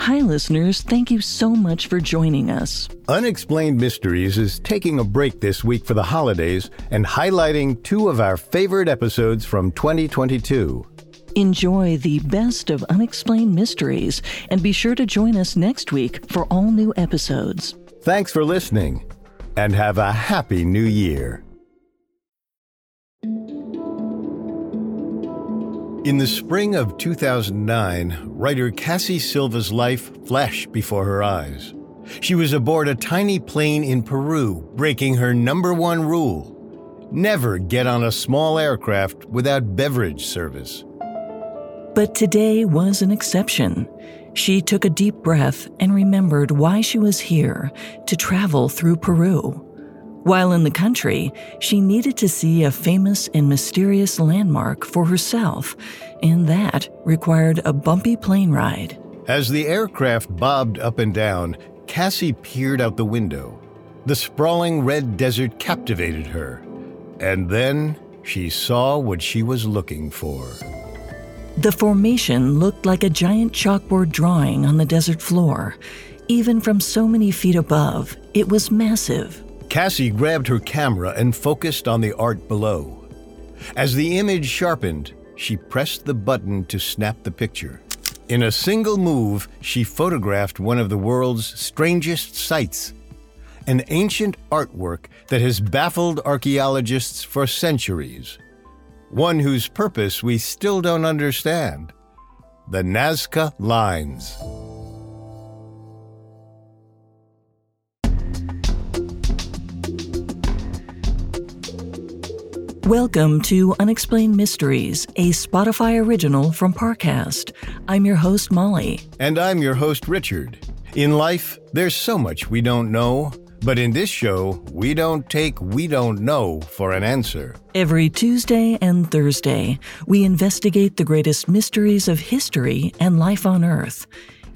Hi, listeners. Thank you so much for joining us. Unexplained Mysteries is taking a break this week for the holidays and highlighting two of our favorite episodes from 2022. Enjoy the best of Unexplained Mysteries and be sure to join us next week for all new episodes. Thanks for listening and have a happy new year. In the spring of 2009, writer Cassie Silva's life flashed before her eyes. She was aboard a tiny plane in Peru, breaking her number one rule never get on a small aircraft without beverage service. But today was an exception. She took a deep breath and remembered why she was here to travel through Peru. While in the country, she needed to see a famous and mysterious landmark for herself, and that required a bumpy plane ride. As the aircraft bobbed up and down, Cassie peered out the window. The sprawling red desert captivated her. And then she saw what she was looking for. The formation looked like a giant chalkboard drawing on the desert floor. Even from so many feet above, it was massive. Cassie grabbed her camera and focused on the art below. As the image sharpened, she pressed the button to snap the picture. In a single move, she photographed one of the world's strangest sights an ancient artwork that has baffled archaeologists for centuries, one whose purpose we still don't understand the Nazca Lines. Welcome to Unexplained Mysteries, a Spotify original from Parcast. I'm your host, Molly. And I'm your host, Richard. In life, there's so much we don't know, but in this show, we don't take we don't know for an answer. Every Tuesday and Thursday, we investigate the greatest mysteries of history and life on Earth.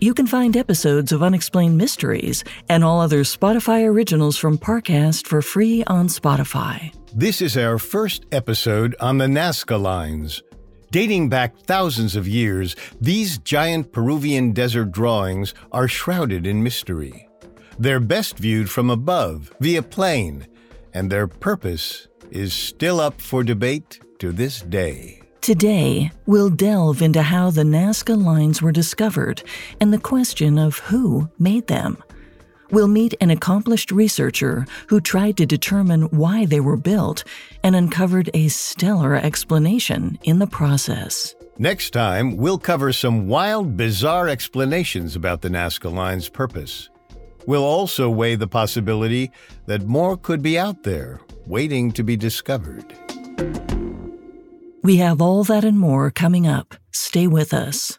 You can find episodes of Unexplained Mysteries and all other Spotify originals from Parcast for free on Spotify. This is our first episode on the Nazca Lines. Dating back thousands of years, these giant Peruvian desert drawings are shrouded in mystery. They're best viewed from above, via plane, and their purpose is still up for debate to this day. Today, we'll delve into how the Nazca lines were discovered and the question of who made them. We'll meet an accomplished researcher who tried to determine why they were built and uncovered a stellar explanation in the process. Next time, we'll cover some wild, bizarre explanations about the Nazca line's purpose. We'll also weigh the possibility that more could be out there, waiting to be discovered. We have all that and more coming up. Stay with us.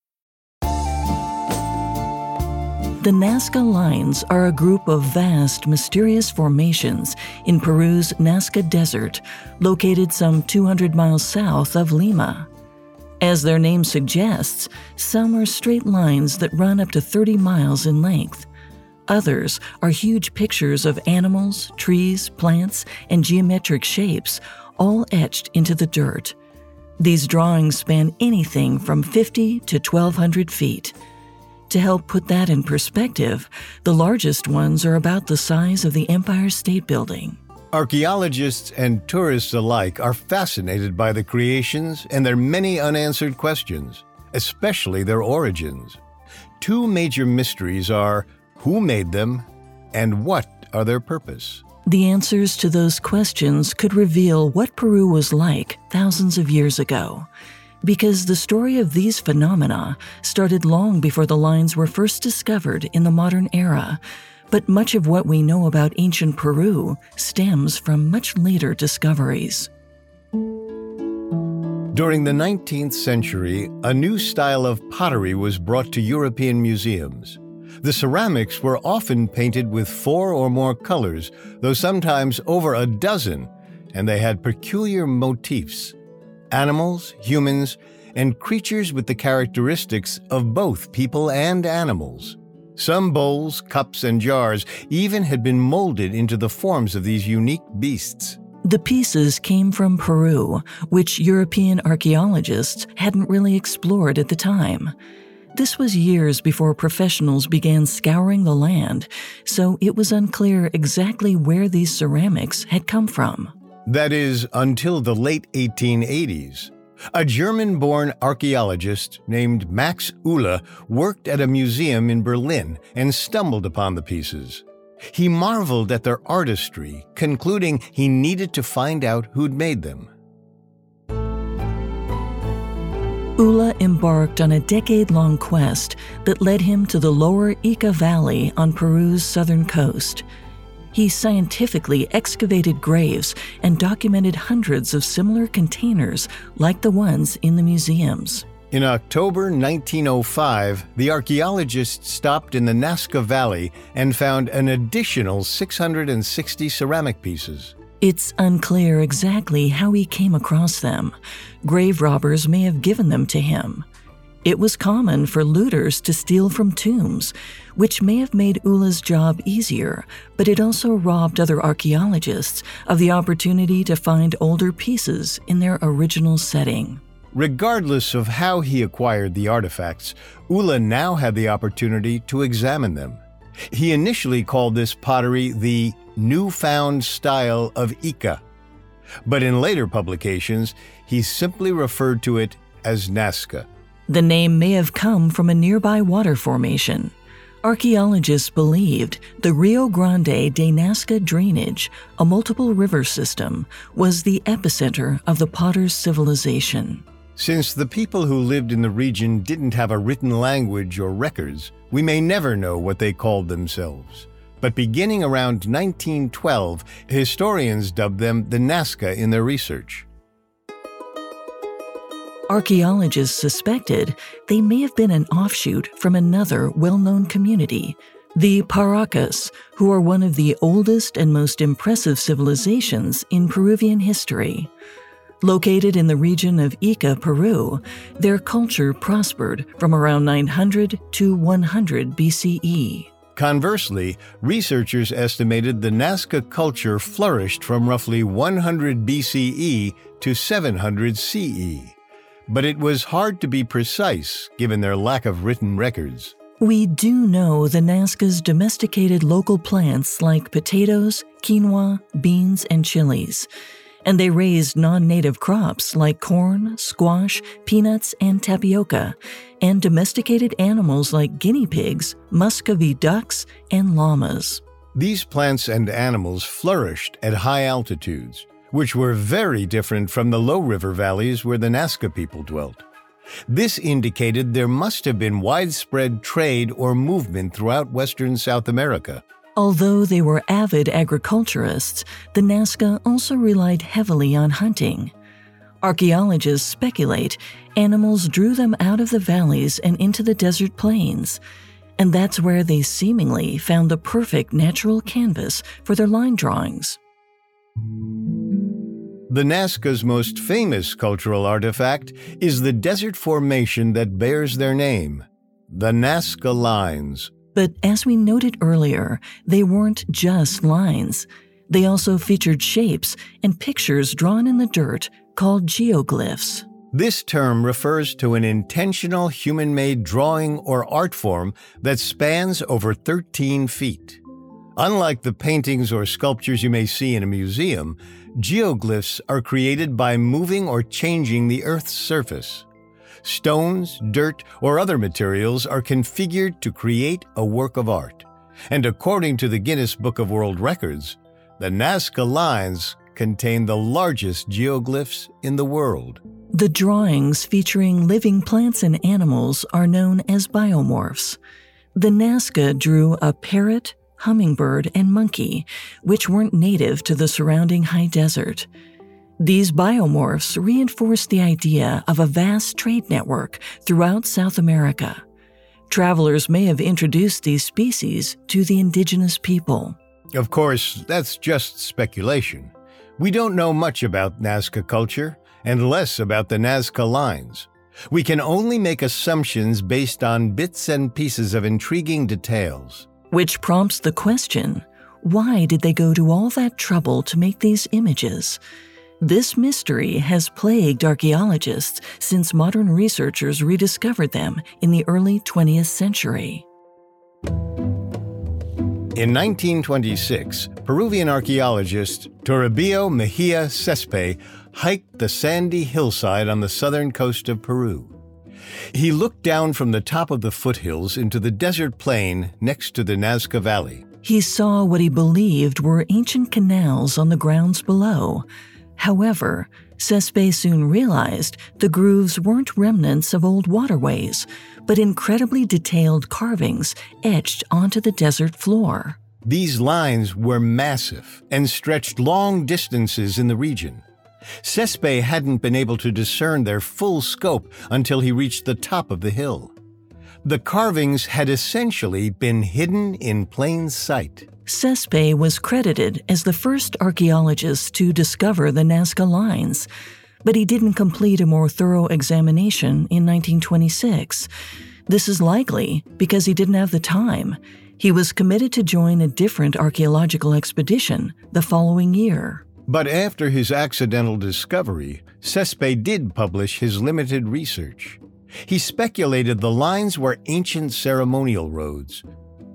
The Nazca Lines are a group of vast, mysterious formations in Peru's Nazca Desert, located some 200 miles south of Lima. As their name suggests, some are straight lines that run up to 30 miles in length. Others are huge pictures of animals, trees, plants, and geometric shapes, all etched into the dirt. These drawings span anything from 50 to 1,200 feet. To help put that in perspective, the largest ones are about the size of the Empire State Building. Archaeologists and tourists alike are fascinated by the creations and their many unanswered questions, especially their origins. Two major mysteries are who made them and what are their purpose. The answers to those questions could reveal what Peru was like thousands of years ago. Because the story of these phenomena started long before the lines were first discovered in the modern era, but much of what we know about ancient Peru stems from much later discoveries. During the 19th century, a new style of pottery was brought to European museums. The ceramics were often painted with four or more colors, though sometimes over a dozen, and they had peculiar motifs animals, humans, and creatures with the characteristics of both people and animals. Some bowls, cups, and jars even had been molded into the forms of these unique beasts. The pieces came from Peru, which European archaeologists hadn't really explored at the time. This was years before professionals began scouring the land, so it was unclear exactly where these ceramics had come from. That is, until the late 1880s. A German born archaeologist named Max Uhle worked at a museum in Berlin and stumbled upon the pieces. He marveled at their artistry, concluding he needed to find out who'd made them. Uhle embarked on a decade long quest that led him to the lower Ica Valley on Peru's southern coast. He scientifically excavated graves and documented hundreds of similar containers like the ones in the museums. In October 1905, the archaeologists stopped in the Nazca Valley and found an additional 660 ceramic pieces. It's unclear exactly how he came across them. Grave robbers may have given them to him. It was common for looters to steal from tombs, which may have made Uhle's job easier, but it also robbed other archaeologists of the opportunity to find older pieces in their original setting. Regardless of how he acquired the artifacts, Uhle now had the opportunity to examine them. He initially called this pottery the newfound style of Ica, but in later publications, he simply referred to it as Nazca. The name may have come from a nearby water formation. Archaeologists believed the Rio Grande de Nazca drainage, a multiple river system, was the epicenter of the potter's civilization. Since the people who lived in the region didn't have a written language or records, we may never know what they called themselves. But beginning around 1912, historians dubbed them the Nazca in their research. Archaeologists suspected they may have been an offshoot from another well known community, the Paracas, who are one of the oldest and most impressive civilizations in Peruvian history. Located in the region of Ica, Peru, their culture prospered from around 900 to 100 BCE. Conversely, researchers estimated the Nazca culture flourished from roughly 100 BCE to 700 CE but it was hard to be precise given their lack of written records. We do know the Nazcas domesticated local plants like potatoes, quinoa, beans, and chilies. And they raised non native crops like corn, squash, peanuts, and tapioca, and domesticated animals like guinea pigs, Muscovy ducks, and llamas. These plants and animals flourished at high altitudes, which were very different from the low river valleys where the Nazca people dwelt. This indicated there must have been widespread trade or movement throughout western South America. Although they were avid agriculturists, the Nazca also relied heavily on hunting. Archaeologists speculate animals drew them out of the valleys and into the desert plains, and that's where they seemingly found the perfect natural canvas for their line drawings. The Nazca's most famous cultural artifact is the desert formation that bears their name, the Nazca Lines. But as we noted earlier, they weren't just lines. They also featured shapes and pictures drawn in the dirt called geoglyphs. This term refers to an intentional human made drawing or art form that spans over 13 feet. Unlike the paintings or sculptures you may see in a museum, geoglyphs are created by moving or changing the Earth's surface. Stones, dirt, or other materials are configured to create a work of art. And according to the Guinness Book of World Records, the Nazca Lines contain the largest geoglyphs in the world. The drawings featuring living plants and animals are known as biomorphs. The Nazca drew a parrot, hummingbird, and monkey, which weren't native to the surrounding high desert. These biomorphs reinforce the idea of a vast trade network throughout South America. Travelers may have introduced these species to the indigenous people. Of course, that's just speculation. We don't know much about Nazca culture and less about the Nazca lines. We can only make assumptions based on bits and pieces of intriguing details. Which prompts the question why did they go to all that trouble to make these images? This mystery has plagued archaeologists since modern researchers rediscovered them in the early 20th century. In 1926, Peruvian archaeologist Toribio Mejia Xesspe hiked the sandy hillside on the southern coast of Peru. He looked down from the top of the foothills into the desert plain next to the Nazca Valley. He saw what he believed were ancient canals on the grounds below. However, Xesspe soon realized the grooves weren't remnants of old waterways, but incredibly detailed carvings etched onto the desert floor. These lines were massive and stretched long distances in the region. Xesspe hadn't been able to discern their full scope until he reached the top of the hill. The carvings had essentially been hidden in plain sight. Xesspe was credited as the first archaeologist to discover the Nazca lines, but he didn't complete a more thorough examination in 1926. This is likely because he didn't have the time. He was committed to join a different archaeological expedition the following year. But after his accidental discovery, Xesspe did publish his limited research. He speculated the lines were ancient ceremonial roads.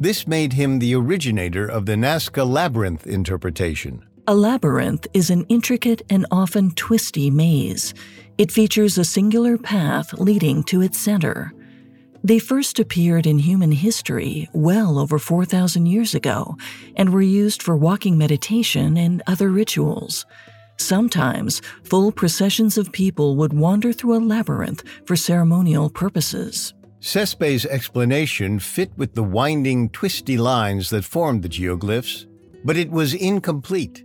This made him the originator of the Nazca labyrinth interpretation. A labyrinth is an intricate and often twisty maze. It features a singular path leading to its center. They first appeared in human history well over 4,000 years ago and were used for walking meditation and other rituals. Sometimes, full processions of people would wander through a labyrinth for ceremonial purposes. Xesspe's explanation fit with the winding, twisty lines that formed the geoglyphs, but it was incomplete.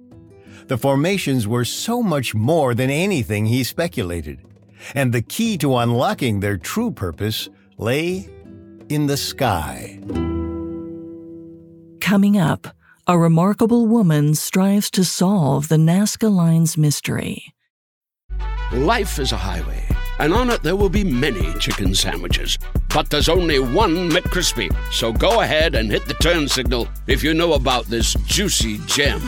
The formations were so much more than anything he speculated, and the key to unlocking their true purpose lay in the sky. Coming up, a remarkable woman strives to solve the Nazca Lines mystery. Life is a highway, and on it there will be many chicken sandwiches. But there's only one McCrispy. So go ahead and hit the turn signal if you know about this juicy gem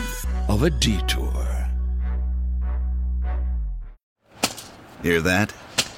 of a detour. Hear that?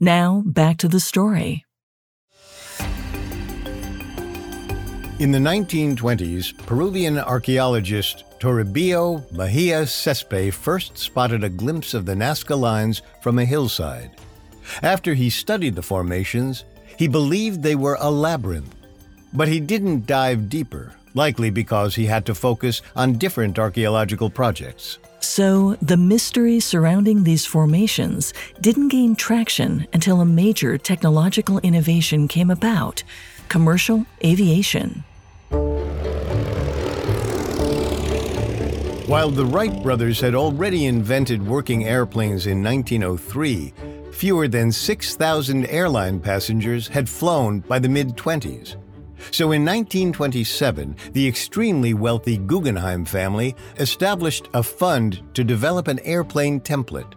Now, back to the story. In the 1920s, Peruvian archaeologist Toribio Mejia Xesspe first spotted a glimpse of the Nazca lines from a hillside. After he studied the formations, he believed they were a labyrinth. But he didn't dive deeper, likely because he had to focus on different archaeological projects. So, the mystery surrounding these formations didn't gain traction until a major technological innovation came about commercial aviation. While the Wright brothers had already invented working airplanes in 1903, fewer than 6,000 airline passengers had flown by the mid 20s. So in 1927, the extremely wealthy Guggenheim family established a fund to develop an airplane template.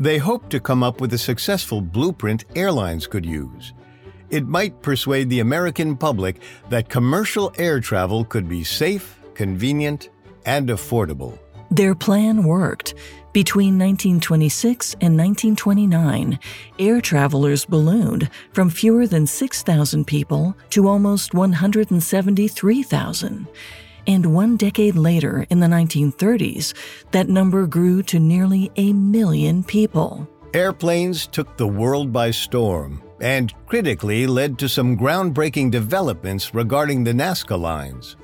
They hoped to come up with a successful blueprint airlines could use. It might persuade the American public that commercial air travel could be safe, convenient, and affordable. Their plan worked. Between 1926 and 1929, air travelers ballooned from fewer than 6,000 people to almost 173,000. And one decade later, in the 1930s, that number grew to nearly a million people. Airplanes took the world by storm and critically led to some groundbreaking developments regarding the Nazca lines.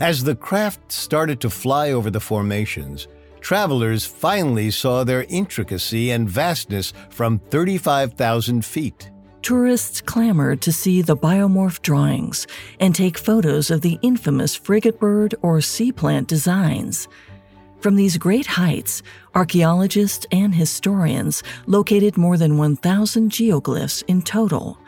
As the craft started to fly over the formations, travelers finally saw their intricacy and vastness from 35,000 feet. Tourists clamored to see the biomorph drawings and take photos of the infamous frigate bird or sea plant designs. From these great heights, archaeologists and historians located more than 1,000 geoglyphs in total.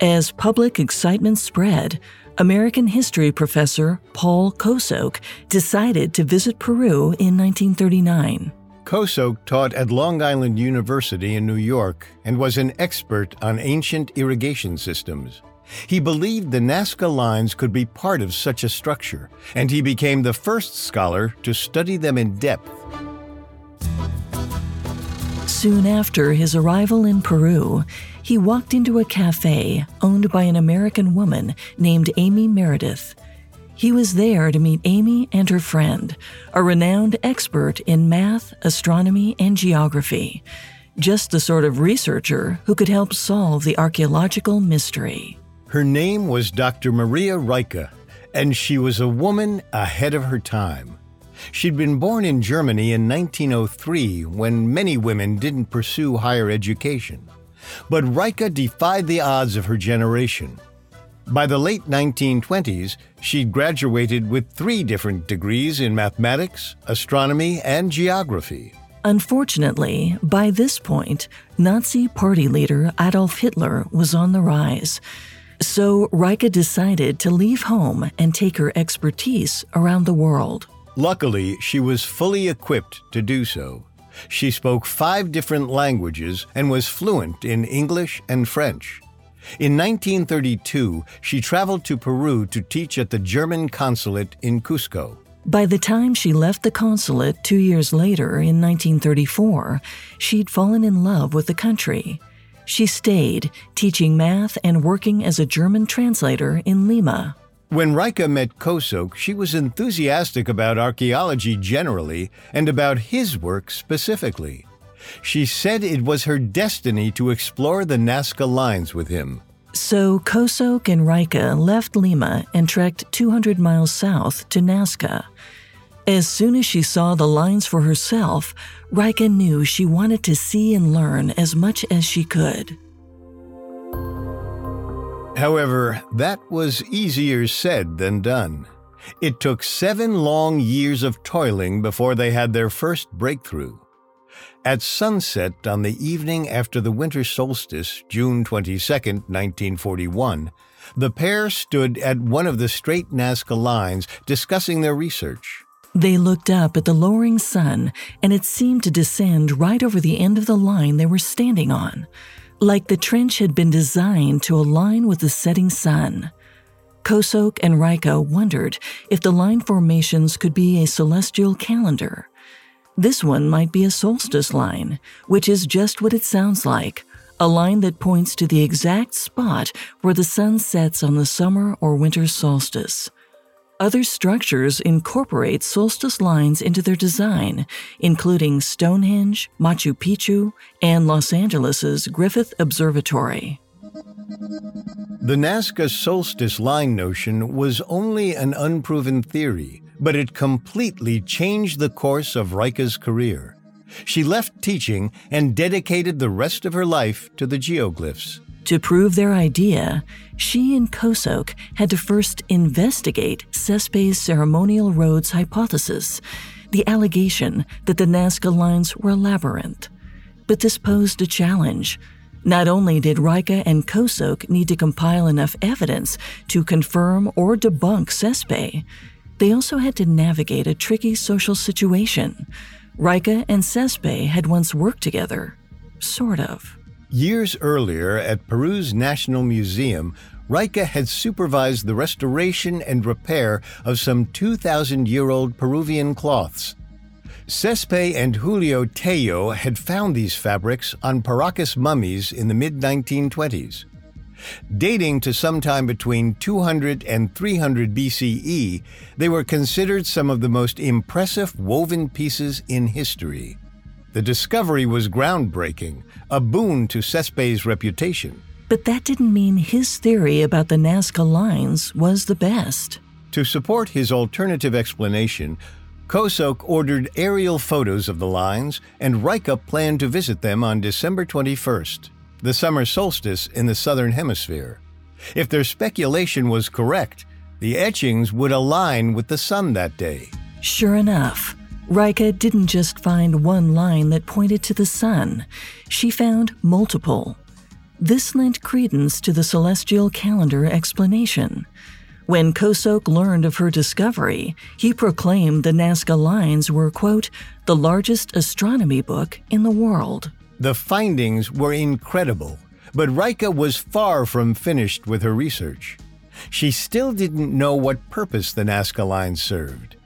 As public excitement spread, American history professor Paul Kosok decided to visit Peru in 1939. Kosok taught at Long Island University in New York and was an expert on ancient irrigation systems. He believed the Nazca lines could be part of such a structure, and he became the first scholar to study them in depth. Soon after his arrival in Peru, he walked into a cafe owned by an American woman named Amy Meredith. He was there to meet Amy and her friend, a renowned expert in math, astronomy, and geography, just the sort of researcher who could help solve the archaeological mystery. Her name was Dr. Maria Reiche, and she was a woman ahead of her time. She'd been born in Germany in 1903 when many women didn't pursue higher education. But Reiche defied the odds of her generation. By the late 1920s, she'd graduated with three different degrees in mathematics, astronomy, and geography. Unfortunately, by this point, Nazi party leader Adolf Hitler was on the rise. So Reiche decided to leave home and take her expertise around the world. Luckily, she was fully equipped to do so. She spoke five different languages and was fluent in English and French. In 1932, she traveled to Peru to teach at the German consulate in Cusco. By the time she left the consulate two years later in 1934, she'd fallen in love with the country. She stayed, teaching math and working as a German translator in Lima. When Reiche met Kosok, she was enthusiastic about archaeology generally and about his work specifically. She said it was her destiny to explore the Nazca lines with him. So Kosok and Reiche left Lima and trekked 200 miles south to Nazca. As soon as she saw the lines for herself, Reiche knew she wanted to see and learn as much as she could. However, that was easier said than done. It took seven long years of toiling before they had their first breakthrough. At sunset on the evening after the winter solstice, June 22, 1941, the pair stood at one of the straight Nazca lines discussing their research. They looked up at the lowering sun, and it seemed to descend right over the end of the line they were standing on like the trench had been designed to align with the setting sun. Kosok and Reiche wondered if the line formations could be a celestial calendar. This one might be a solstice line, which is just what it sounds like a line that points to the exact spot where the sun sets on the summer or winter solstice. Other structures incorporate solstice lines into their design, including Stonehenge, Machu Picchu, and Los Angeles' Griffith Observatory. The Nazca solstice line notion was only an unproven theory, but it completely changed the course of Reiche's career. She left teaching and dedicated the rest of her life to the geoglyphs. To prove their idea, she and Kosok had to first investigate Xesspe's ceremonial roads hypothesis, the allegation that the Nazca lines were a labyrinth. But this posed a challenge. Not only did Reiche and Kosok need to compile enough evidence to confirm or debunk Xesspe, they also had to navigate a tricky social situation. Reiche and Xesspe had once worked together. Sort of. Years earlier, at Peru's National Museum, Reiche had supervised the restoration and repair of some 2,000 year old Peruvian cloths. Xesspe and Julio Tello had found these fabrics on Paracas mummies in the mid 1920s. Dating to sometime between 200 and 300 BCE, they were considered some of the most impressive woven pieces in history. The discovery was groundbreaking, a boon to Xesspe's reputation. But that didn't mean his theory about the Nazca lines was the best. To support his alternative explanation, Kosok ordered aerial photos of the lines, and Reiche planned to visit them on December 21st, the summer solstice in the southern hemisphere. If their speculation was correct, the etchings would align with the sun that day. Sure enough, Reiche didn't just find one line that pointed to the sun, she found multiple. This lent credence to the celestial calendar explanation. When Kosok learned of her discovery, he proclaimed the Nazca lines were, quote, the largest astronomy book in the world. The findings were incredible, but Reiche was far from finished with her research. She still didn't know what purpose the Nazca lines served.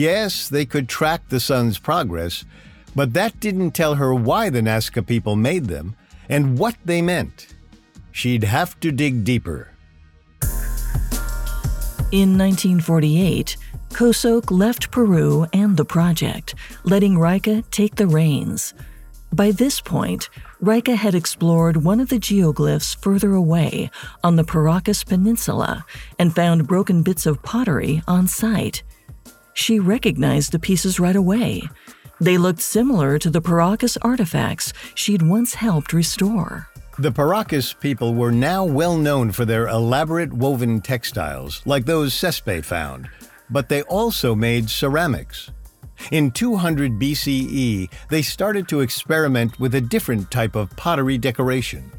Yes, they could track the sun's progress, but that didn't tell her why the Nazca people made them and what they meant. She'd have to dig deeper. In 1948, Kosok left Peru and the project, letting Reiche take the reins. By this point, Reiche had explored one of the geoglyphs further away on the Paracas Peninsula and found broken bits of pottery on site. She recognized the pieces right away. They looked similar to the Paracas artifacts she'd once helped restore. The Paracas people were now well known for their elaborate woven textiles, like those Xesspe found, but they also made ceramics. In 200 BCE, they started to experiment with a different type of pottery decoration.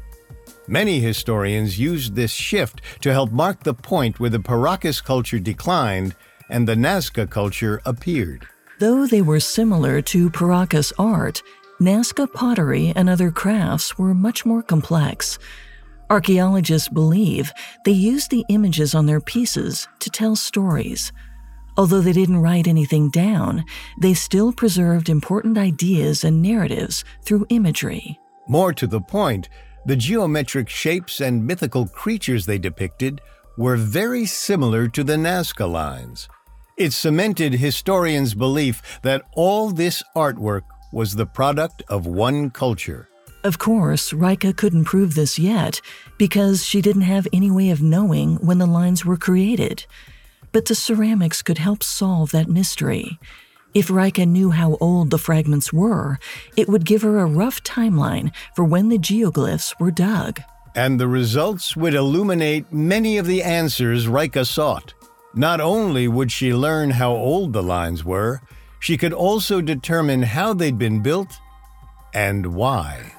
Many historians used this shift to help mark the point where the Paracas culture declined and the Nazca culture appeared. Though they were similar to Paracas art, Nazca pottery and other crafts were much more complex. Archaeologists believe they used the images on their pieces to tell stories. Although they didn't write anything down, they still preserved important ideas and narratives through imagery. More to the point, the geometric shapes and mythical creatures they depicted were very similar to the Nazca lines. It cemented historians' belief that all this artwork was the product of one culture. Of course, Reiche couldn't prove this yet because she didn't have any way of knowing when the lines were created. But the ceramics could help solve that mystery. If Reiche knew how old the fragments were, it would give her a rough timeline for when the geoglyphs were dug. And the results would illuminate many of the answers Reiche sought. Not only would she learn how old the lines were, she could also determine how they'd been built and why.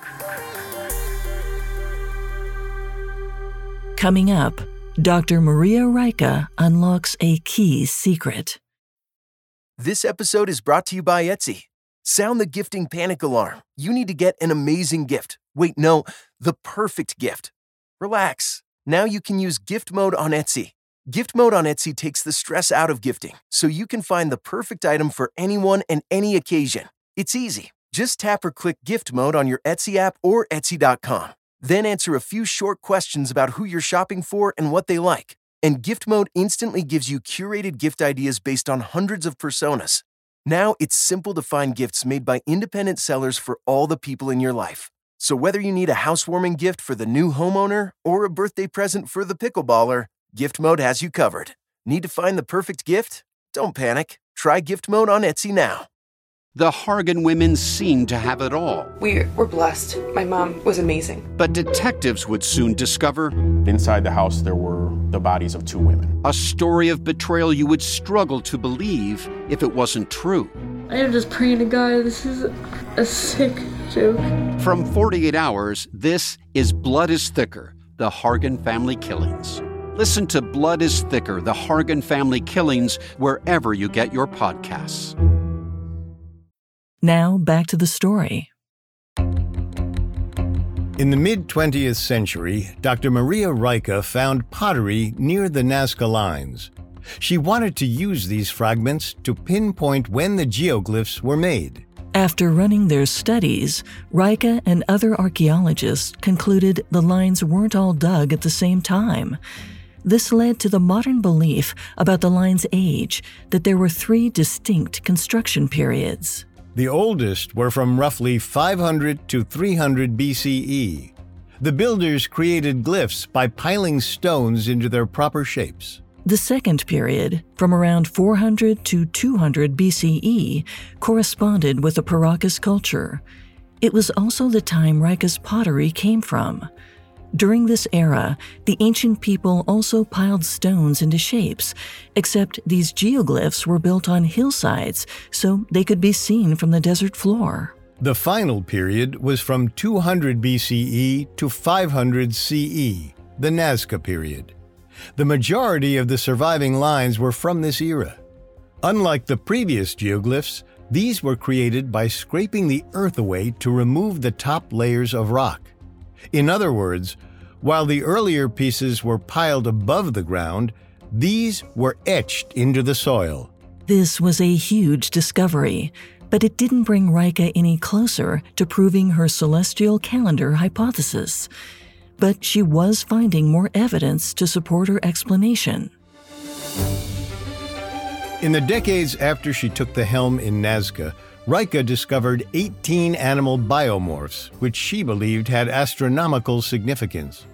Coming up, Dr. Maria Reiche unlocks a key secret. This episode is brought to you by Etsy. Sound the gifting panic alarm. You need to get an amazing gift. Wait, no, the perfect gift. Relax. Now you can use gift mode on Etsy. Gift mode on Etsy takes the stress out of gifting, so you can find the perfect item for anyone and any occasion. It's easy. Just tap or click gift mode on your Etsy app or Etsy.com. Then answer a few short questions about who you're shopping for and what they like. And gift mode instantly gives you curated gift ideas based on hundreds of personas. Now it's simple to find gifts made by independent sellers for all the people in your life. So whether you need a housewarming gift for the new homeowner or a birthday present for the pickleballer, Gift Mode has you covered. Need to find the perfect gift? Don't panic. Try Gift Mode on Etsy now. The Hargan women seemed to have it all. We were blessed. My mom was amazing. But detectives would soon discover Inside the house, there were the bodies of two women. a story of betrayal you would struggle to believe if it wasn't true. I am just praying to God, this is a sick joke. From 48 Hours, this is Blood is Thicker The Hargan Family Killings. Listen to Blood is Thicker The Hargan Family Killings wherever you get your podcasts. Now, back to the story. In the mid 20th century, Dr. Maria Reiche found pottery near the Nazca lines. She wanted to use these fragments to pinpoint when the geoglyphs were made. After running their studies, Reiche and other archaeologists concluded the lines weren't all dug at the same time. This led to the modern belief about the line's age that there were three distinct construction periods. The oldest were from roughly 500 to 300 BCE. The builders created glyphs by piling stones into their proper shapes. The second period, from around 400 to 200 BCE, corresponded with the Paracas culture. It was also the time Reiche's pottery came from. During this era, the ancient people also piled stones into shapes, except these geoglyphs were built on hillsides so they could be seen from the desert floor. The final period was from 200 BCE to 500 CE, the Nazca period. The majority of the surviving lines were from this era. Unlike the previous geoglyphs, these were created by scraping the earth away to remove the top layers of rock. In other words, while the earlier pieces were piled above the ground, these were etched into the soil. This was a huge discovery, but it didn't bring Reiche any closer to proving her celestial calendar hypothesis. But she was finding more evidence to support her explanation. In the decades after she took the helm in Nazca, Reiche discovered 18 animal biomorphs, which she believed had astronomical significance.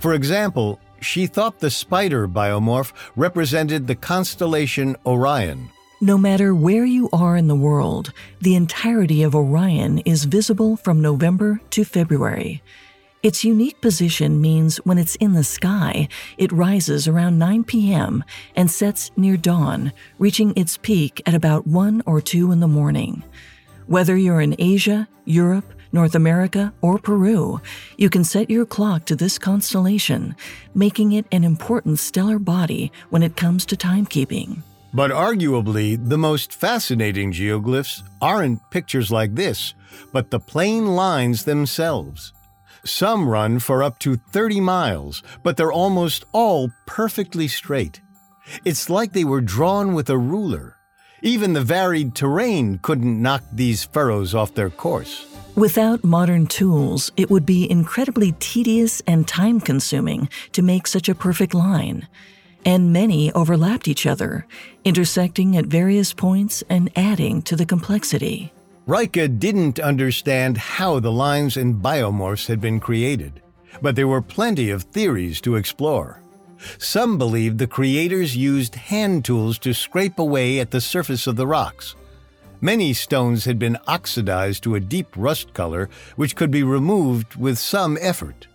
For example, she thought the spider biomorph represented the constellation Orion. No matter where you are in the world, the entirety of Orion is visible from November to February. Its unique position means when it's in the sky, it rises around 9 p.m. and sets near dawn, reaching its peak at about 1 or 2 in the morning. Whether you're in Asia, Europe, North America, or Peru, you can set your clock to this constellation, making it an important stellar body when it comes to timekeeping. But arguably, the most fascinating geoglyphs aren't pictures like this, but the plain lines themselves. Some run for up to 30 miles, but they're almost all perfectly straight. It's like they were drawn with a ruler. Even the varied terrain couldn't knock these furrows off their course. Without modern tools, it would be incredibly tedious and time consuming to make such a perfect line. And many overlapped each other, intersecting at various points and adding to the complexity. Reiche didn't understand how the lines and biomorphs had been created, but there were plenty of theories to explore. Some believed the creators used hand tools to scrape away at the surface of the rocks. Many stones had been oxidized to a deep rust color, which could be removed with some effort.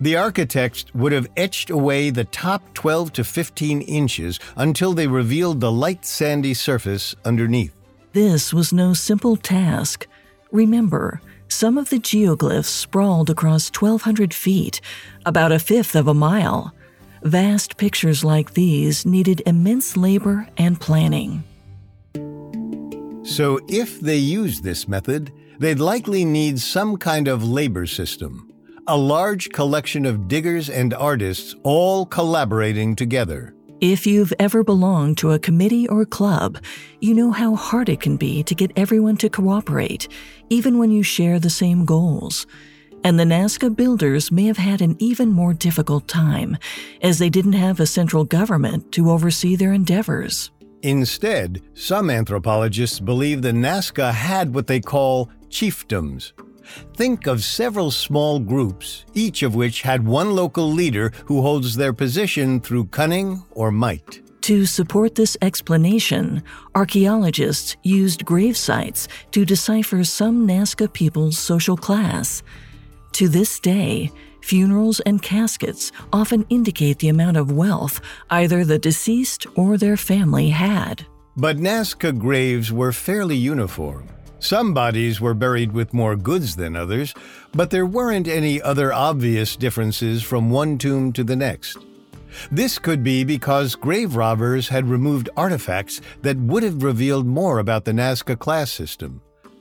The architects would have etched away the top 12 to 15 inches until they revealed the light sandy surface underneath. This was no simple task. Remember, some of the geoglyphs sprawled across 1,200 feet, about a fifth of a mile. Vast pictures like these needed immense labor and planning. So, if they used this method, they'd likely need some kind of labor system a large collection of diggers and artists all collaborating together. If you've ever belonged to a committee or club, you know how hard it can be to get everyone to cooperate, even when you share the same goals. And the Nazca builders may have had an even more difficult time, as they didn't have a central government to oversee their endeavors. Instead, some anthropologists believe the Nazca had what they call chiefdoms, Think of several small groups, each of which had one local leader who holds their position through cunning or might. To support this explanation, archaeologists used grave sites to decipher some Nazca people's social class. To this day, funerals and caskets often indicate the amount of wealth either the deceased or their family had. But Nazca graves were fairly uniform. Some bodies were buried with more goods than others, but there weren't any other obvious differences from one tomb to the next. This could be because grave robbers had removed artifacts that would have revealed more about the Nazca class system.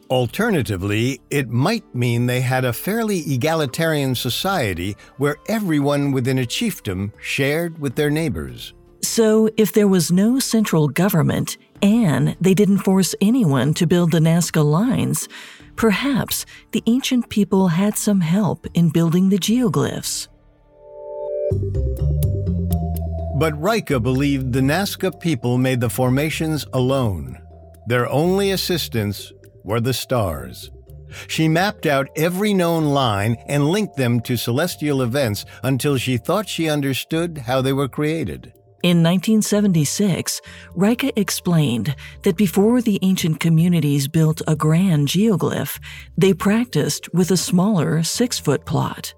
Alternatively, it might mean they had a fairly egalitarian society where everyone within a chiefdom shared with their neighbors. So, if there was no central government and they didn't force anyone to build the Nazca lines, perhaps the ancient people had some help in building the geoglyphs. But Reiche believed the Nazca people made the formations alone. Their only assistance were the stars. She mapped out every known line and linked them to celestial events until she thought she understood how they were created. In 1976, Reiche explained that before the ancient communities built a grand geoglyph, they practiced with a smaller six foot plot.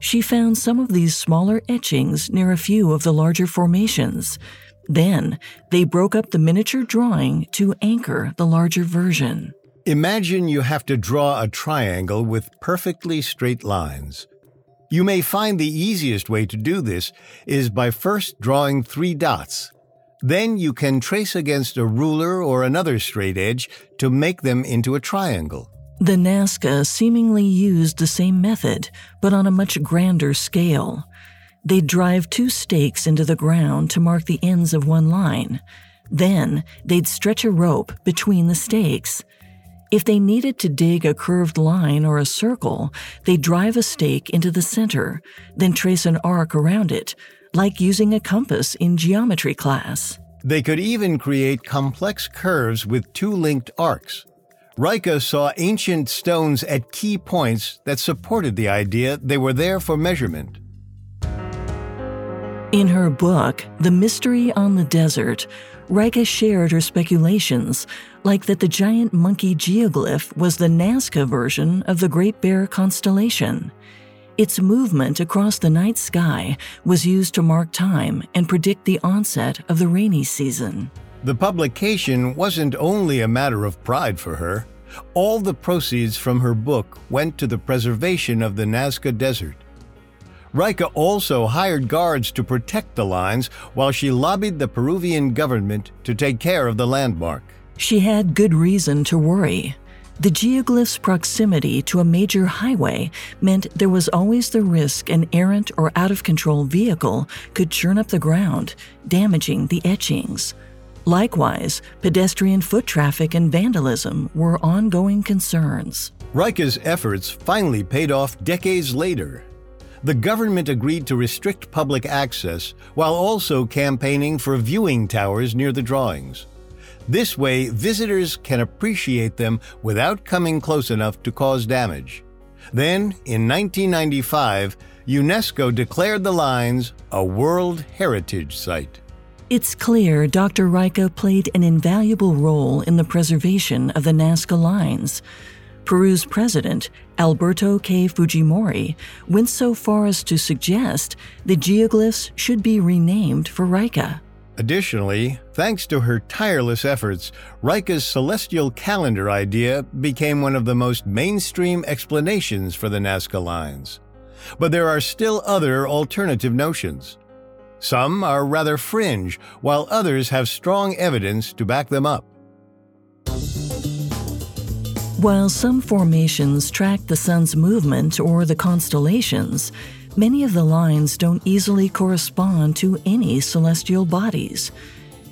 She found some of these smaller etchings near a few of the larger formations. Then, they broke up the miniature drawing to anchor the larger version. Imagine you have to draw a triangle with perfectly straight lines. You may find the easiest way to do this is by first drawing three dots. Then you can trace against a ruler or another straight edge to make them into a triangle. The Nazca seemingly used the same method, but on a much grander scale. They'd drive two stakes into the ground to mark the ends of one line. Then they'd stretch a rope between the stakes. If they needed to dig a curved line or a circle, they drive a stake into the center, then trace an arc around it, like using a compass in geometry class. They could even create complex curves with two linked arcs. Reiche saw ancient stones at key points that supported the idea they were there for measurement. In her book, The Mystery on the Desert, Reiche shared her speculations, like that the giant monkey geoglyph was the Nazca version of the Great Bear constellation. Its movement across the night sky was used to mark time and predict the onset of the rainy season. The publication wasn't only a matter of pride for her. All the proceeds from her book went to the preservation of the Nazca Desert. Reiche also hired guards to protect the lines while she lobbied the Peruvian government to take care of the landmark. She had good reason to worry. The geoglyph's proximity to a major highway meant there was always the risk an errant or out of control vehicle could churn up the ground, damaging the etchings. Likewise, pedestrian foot traffic and vandalism were ongoing concerns. Reiche's efforts finally paid off decades later the government agreed to restrict public access while also campaigning for viewing towers near the drawings. This way, visitors can appreciate them without coming close enough to cause damage. Then, in 1995, UNESCO declared the lines a World Heritage Site. It's clear Dr. Reiche played an invaluable role in the preservation of the Nazca lines. Peru's president, Alberto K. Fujimori, went so far as to suggest the geoglyphs should be renamed for Reiche. Additionally, thanks to her tireless efforts, Reiche's celestial calendar idea became one of the most mainstream explanations for the Nazca lines. But there are still other alternative notions. Some are rather fringe, while others have strong evidence to back them up. While some formations track the sun's movement or the constellations, many of the lines don't easily correspond to any celestial bodies.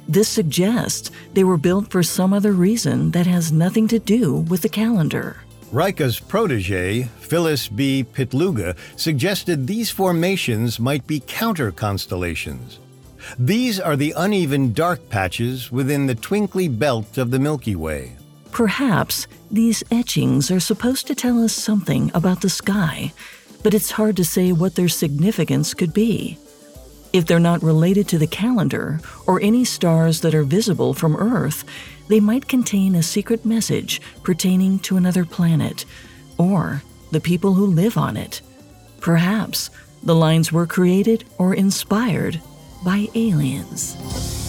This suggests they were built for some other reason that has nothing to do with the calendar. Reiche's protege, Phyllis B. Pitluga, suggested these formations might be counter constellations. These are the uneven dark patches within the twinkly belt of the Milky Way. Perhaps these etchings are supposed to tell us something about the sky, but it's hard to say what their significance could be. If they're not related to the calendar or any stars that are visible from Earth, they might contain a secret message pertaining to another planet or the people who live on it. Perhaps the lines were created or inspired by aliens.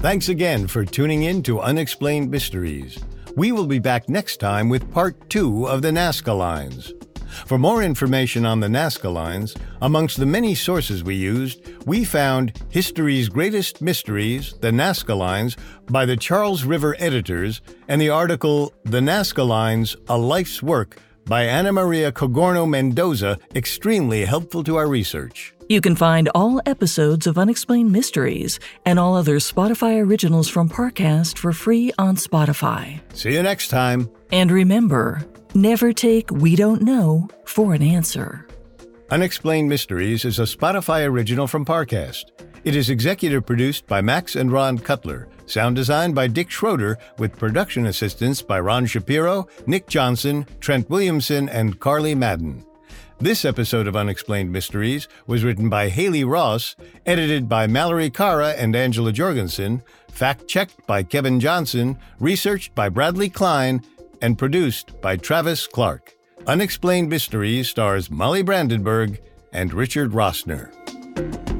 Thanks again for tuning in to Unexplained Mysteries. We will be back next time with part two of the Nazca Lines. For more information on the Nazca Lines, amongst the many sources we used, we found History's Greatest Mysteries, The Nazca Lines, by the Charles River editors, and the article The Nazca Lines, A Life's Work by Anna Maria Cogorno Mendoza, extremely helpful to our research. You can find all episodes of Unexplained Mysteries and all other Spotify originals from Parcast for free on Spotify. See you next time. And remember, never take We Don't Know for an answer. Unexplained Mysteries is a Spotify original from Parcast. It is executive produced by Max and Ron Cutler, sound designed by Dick Schroeder, with production assistance by Ron Shapiro, Nick Johnson, Trent Williamson, and Carly Madden. This episode of Unexplained Mysteries was written by Haley Ross, edited by Mallory Cara and Angela Jorgensen, fact checked by Kevin Johnson, researched by Bradley Klein, and produced by Travis Clark. Unexplained Mysteries stars Molly Brandenburg and Richard Rossner.